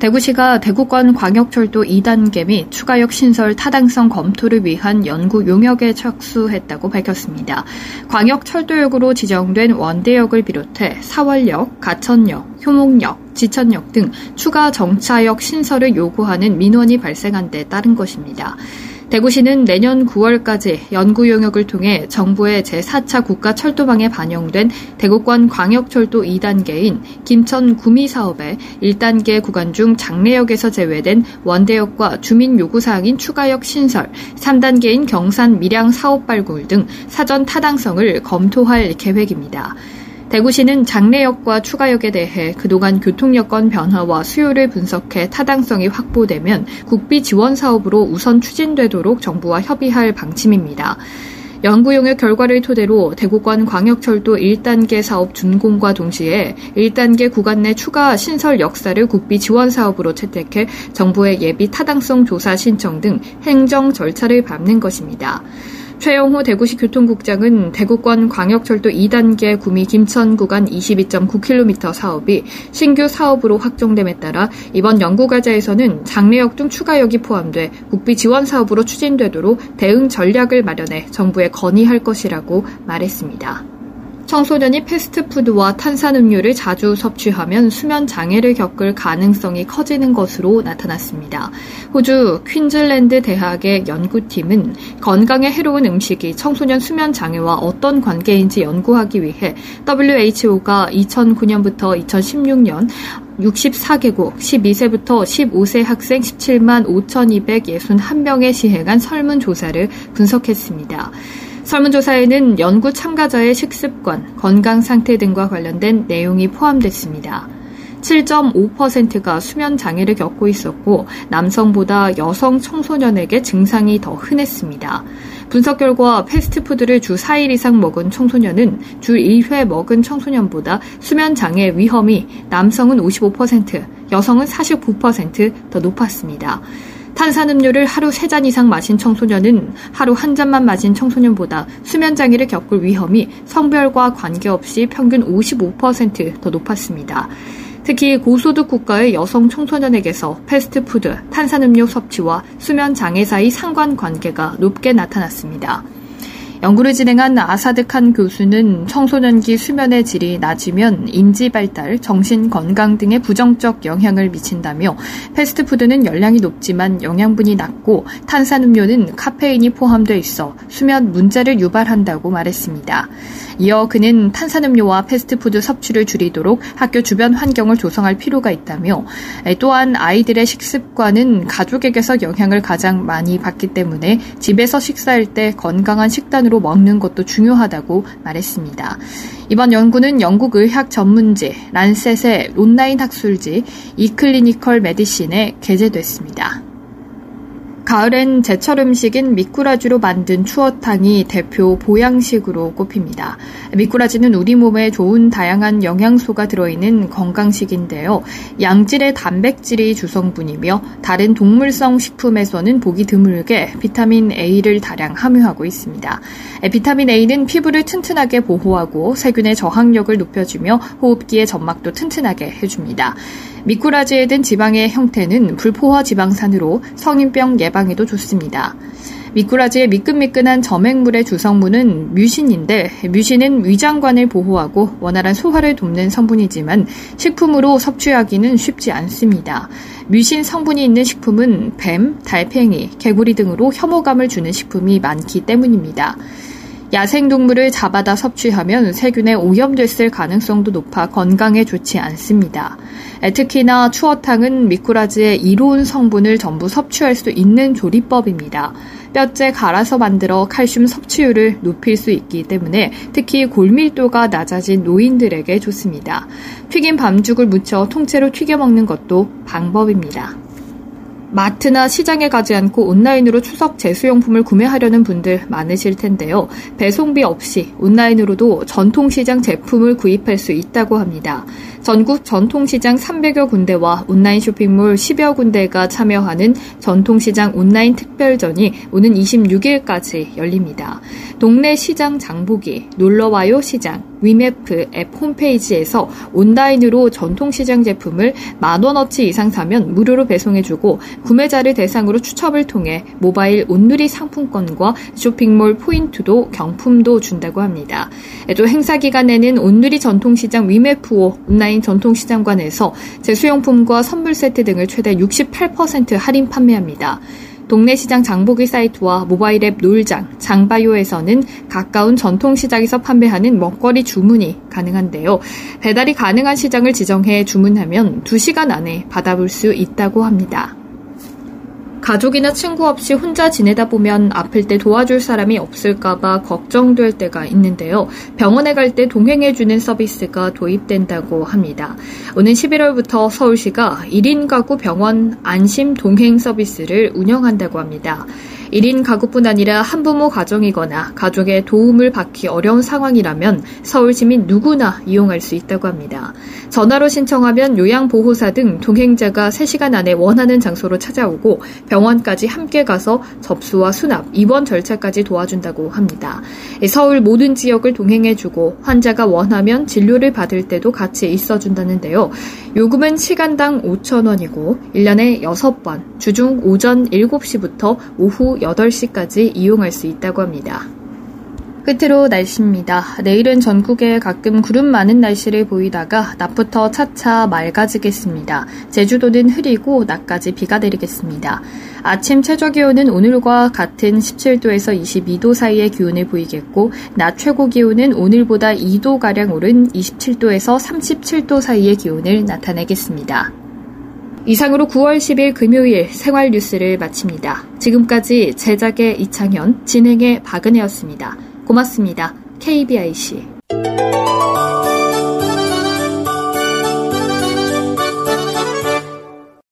대구시가 대구권 광역철도 2단계 및 추가역 신설 타당성 검토를 위한 연구 용역에 착수했다고 밝혔습니다. 광역철도역으로 지정된 원대역을 비롯해 사월역, 가천역, 효목역, 지천역 등 추가 정차역 신설을 요구하는 민원이 발생한 데 따른 것입니다. 대구시는 내년 9월까지 연구 용역을 통해 정부의 제4차 국가 철도망에 반영된 대구권 광역철도 2단계인 김천 구미 사업의 1단계 구간 중 장례역에서 제외된 원대역과 주민 요구사항인 추가역 신설, 3단계인 경산 밀양 사업 발굴 등 사전 타당성을 검토할 계획입니다. 대구시는 장례역과 추가역에 대해 그동안 교통 여건 변화와 수요를 분석해 타당성이 확보되면 국비 지원 사업으로 우선 추진되도록 정부와 협의할 방침입니다. 연구 용역 결과를 토대로 대구권 광역철도 1단계 사업 준공과 동시에 1단계 구간 내 추가 신설 역사를 국비 지원 사업으로 채택해 정부의 예비 타당성 조사 신청 등 행정 절차를 밟는 것입니다. 최영호 대구시 교통국장은 대구권 광역철도 2단계 구미 김천 구간 22.9km 사업이 신규 사업으로 확정됨에 따라 이번 연구과제에서는 장례역 등 추가역이 포함돼 국비 지원 사업으로 추진되도록 대응 전략을 마련해 정부에 건의할 것이라고 말했습니다. 청소년이 패스트푸드와 탄산음료를 자주 섭취하면 수면 장애를 겪을 가능성이 커지는 것으로 나타났습니다. 호주 퀸즐랜드 대학의 연구팀은 건강에 해로운 음식이 청소년 수면 장애와 어떤 관계인지 연구하기 위해 WHO가 2009년부터 2016년 64개국 12세부터 15세 학생 17만 5,261명에 시행한 설문조사를 분석했습니다. 설문조사에는 연구 참가자의 식습관, 건강 상태 등과 관련된 내용이 포함됐습니다. 7.5%가 수면 장애를 겪고 있었고 남성보다 여성 청소년에게 증상이 더 흔했습니다. 분석 결과 패스트푸드를 주 4일 이상 먹은 청소년은 주 1회 먹은 청소년보다 수면 장애 위험이 남성은 55%, 여성은 49%더 높았습니다. 탄산음료를 하루 3잔 이상 마신 청소년은 하루 한 잔만 마신 청소년보다 수면장애를 겪을 위험이 성별과 관계없이 평균 55%더 높았습니다. 특히 고소득 국가의 여성 청소년에게서 패스트푸드, 탄산음료 섭취와 수면 장애 사이 상관 관계가 높게 나타났습니다. 연구를 진행한 아사드 칸 교수는 청소년기 수면의 질이 낮으면 인지 발달, 정신 건강 등에 부정적 영향을 미친다며 패스트푸드는 열량이 높지만 영양분이 낮고 탄산음료는 카페인이 포함되어 있어 수면 문제를 유발한다고 말했습니다. 이어 그는 탄산음료와 패스트푸드 섭취를 줄이도록 학교 주변 환경을 조성할 필요가 있다며 또한 아이들의 식습관은 가족에게서 영향을 가장 많이 받기 때문에 집에서 식사할 때 건강한 식단으로 먹는 것도 중요하다고 말했습니다. 이번 연구는 영국 의학 전문지 란셋의 온라인 학술지 이클리니컬 메디신에 게재됐습니다. 가을엔 제철 음식인 미꾸라지로 만든 추어탕이 대표 보양식으로 꼽힙니다. 미꾸라지는 우리 몸에 좋은 다양한 영양소가 들어있는 건강식인데요. 양질의 단백질이 주성분이며 다른 동물성 식품에서는 보기 드물게 비타민 A를 다량 함유하고 있습니다. 비타민 A는 피부를 튼튼하게 보호하고 세균의 저항력을 높여주며 호흡기의 점막도 튼튼하게 해줍니다. 미꾸라지에 든 지방의 형태는 불포화 지방산으로 성인병 예방에도 좋습니다. 미꾸라지의 미끈미끈한 점액물의 주성분은 뮤신인데 뮤신은 위장관을 보호하고 원활한 소화를 돕는 성분이지만 식품으로 섭취하기는 쉽지 않습니다. 뮤신 성분이 있는 식품은 뱀, 달팽이, 개구리 등으로 혐오감을 주는 식품이 많기 때문입니다. 야생동물을 잡아다 섭취하면 세균에 오염됐을 가능성도 높아 건강에 좋지 않습니다. 특히나 추어탕은 미꾸라지의 이로운 성분을 전부 섭취할 수 있는 조리법입니다. 뼈째 갈아서 만들어 칼슘 섭취율을 높일 수 있기 때문에 특히 골밀도가 낮아진 노인들에게 좋습니다. 튀긴 밤죽을 묻혀 통째로 튀겨 먹는 것도 방법입니다. 마트나 시장에 가지 않고 온라인으로 추석 제수용품을 구매하려는 분들 많으실 텐데요. 배송비 없이 온라인으로도 전통시장 제품을 구입할 수 있다고 합니다. 전국 전통시장 300여 군데와 온라인 쇼핑몰 10여 군데가 참여하는 전통시장 온라인 특별전이 오는 26일까지 열립니다. 동네 시장 장보기, 놀러와요 시장, 위메프 앱 홈페이지에서 온라인으로 전통시장 제품을 만 원어치 이상 사면 무료로 배송해주고 구매자를 대상으로 추첨을 통해 모바일 온누리 상품권과 쇼핑몰 포인트도 경품도 준다고 합니다. 또 행사 기간에는 온누리 전통시장 위메프오 온라인 전통시장관에서 제수용품과 선물 세트 등을 최대 68% 할인 판매합니다. 동네 시장 장보기 사이트와 모바일 앱 놀장, 장바요에서는 가까운 전통시장에서 판매하는 먹거리 주문이 가능한데요. 배달이 가능한 시장을 지정해 주문하면 2시간 안에 받아볼 수 있다고 합니다. 가족이나 친구 없이 혼자 지내다 보면 아플 때 도와줄 사람이 없을까봐 걱정될 때가 있는데요. 병원에 갈 때 동행해주는 서비스가 도입된다고 합니다. 오는 11월부터 서울시가 1인 가구 병원 안심 동행 서비스를 운영한다고 합니다. 1인 가구뿐 아니라 한부모 가정이거나 가족의 도움을 받기 어려운 상황이라면 서울 시민 누구나 이용할 수 있다고 합니다. 전화로 신청하면 요양보호사 등 동행자가 3시간 안에 원하는 장소로 찾아오고 병원까지 함께 가서 접수와 수납, 입원 절차까지 도와준다고 합니다. 서울 모든 지역을 동행해주고 환자가 원하면 진료를 받을 때도 같이 있어준다는데요. 요금은 시간당 5천원이고 1년에 6번, 주중 오전 7시부터 오후 8시까지 이용할 수 있다고 합니다. 끝으로 날씨입니다. 내일은 전국에 가끔 구름 많은 날씨를 보이다가 낮부터 차차 맑아지겠습니다. 제주도는 흐리고 낮까지 비가 내리겠습니다. 아침 최저 기온은 오늘과 같은 17도에서 22도 사이의 기온을 보이겠고 낮 최고 기온은 오늘보다 2도 가량 오른 27도에서 37도 사이의 기온을 나타내겠습니다. 이상으로 9월 10일 금요일 생활 뉴스를 마칩니다. 지금까지 제작의 이창현, 진행의 박은혜였습니다. 고맙습니다. KBIC.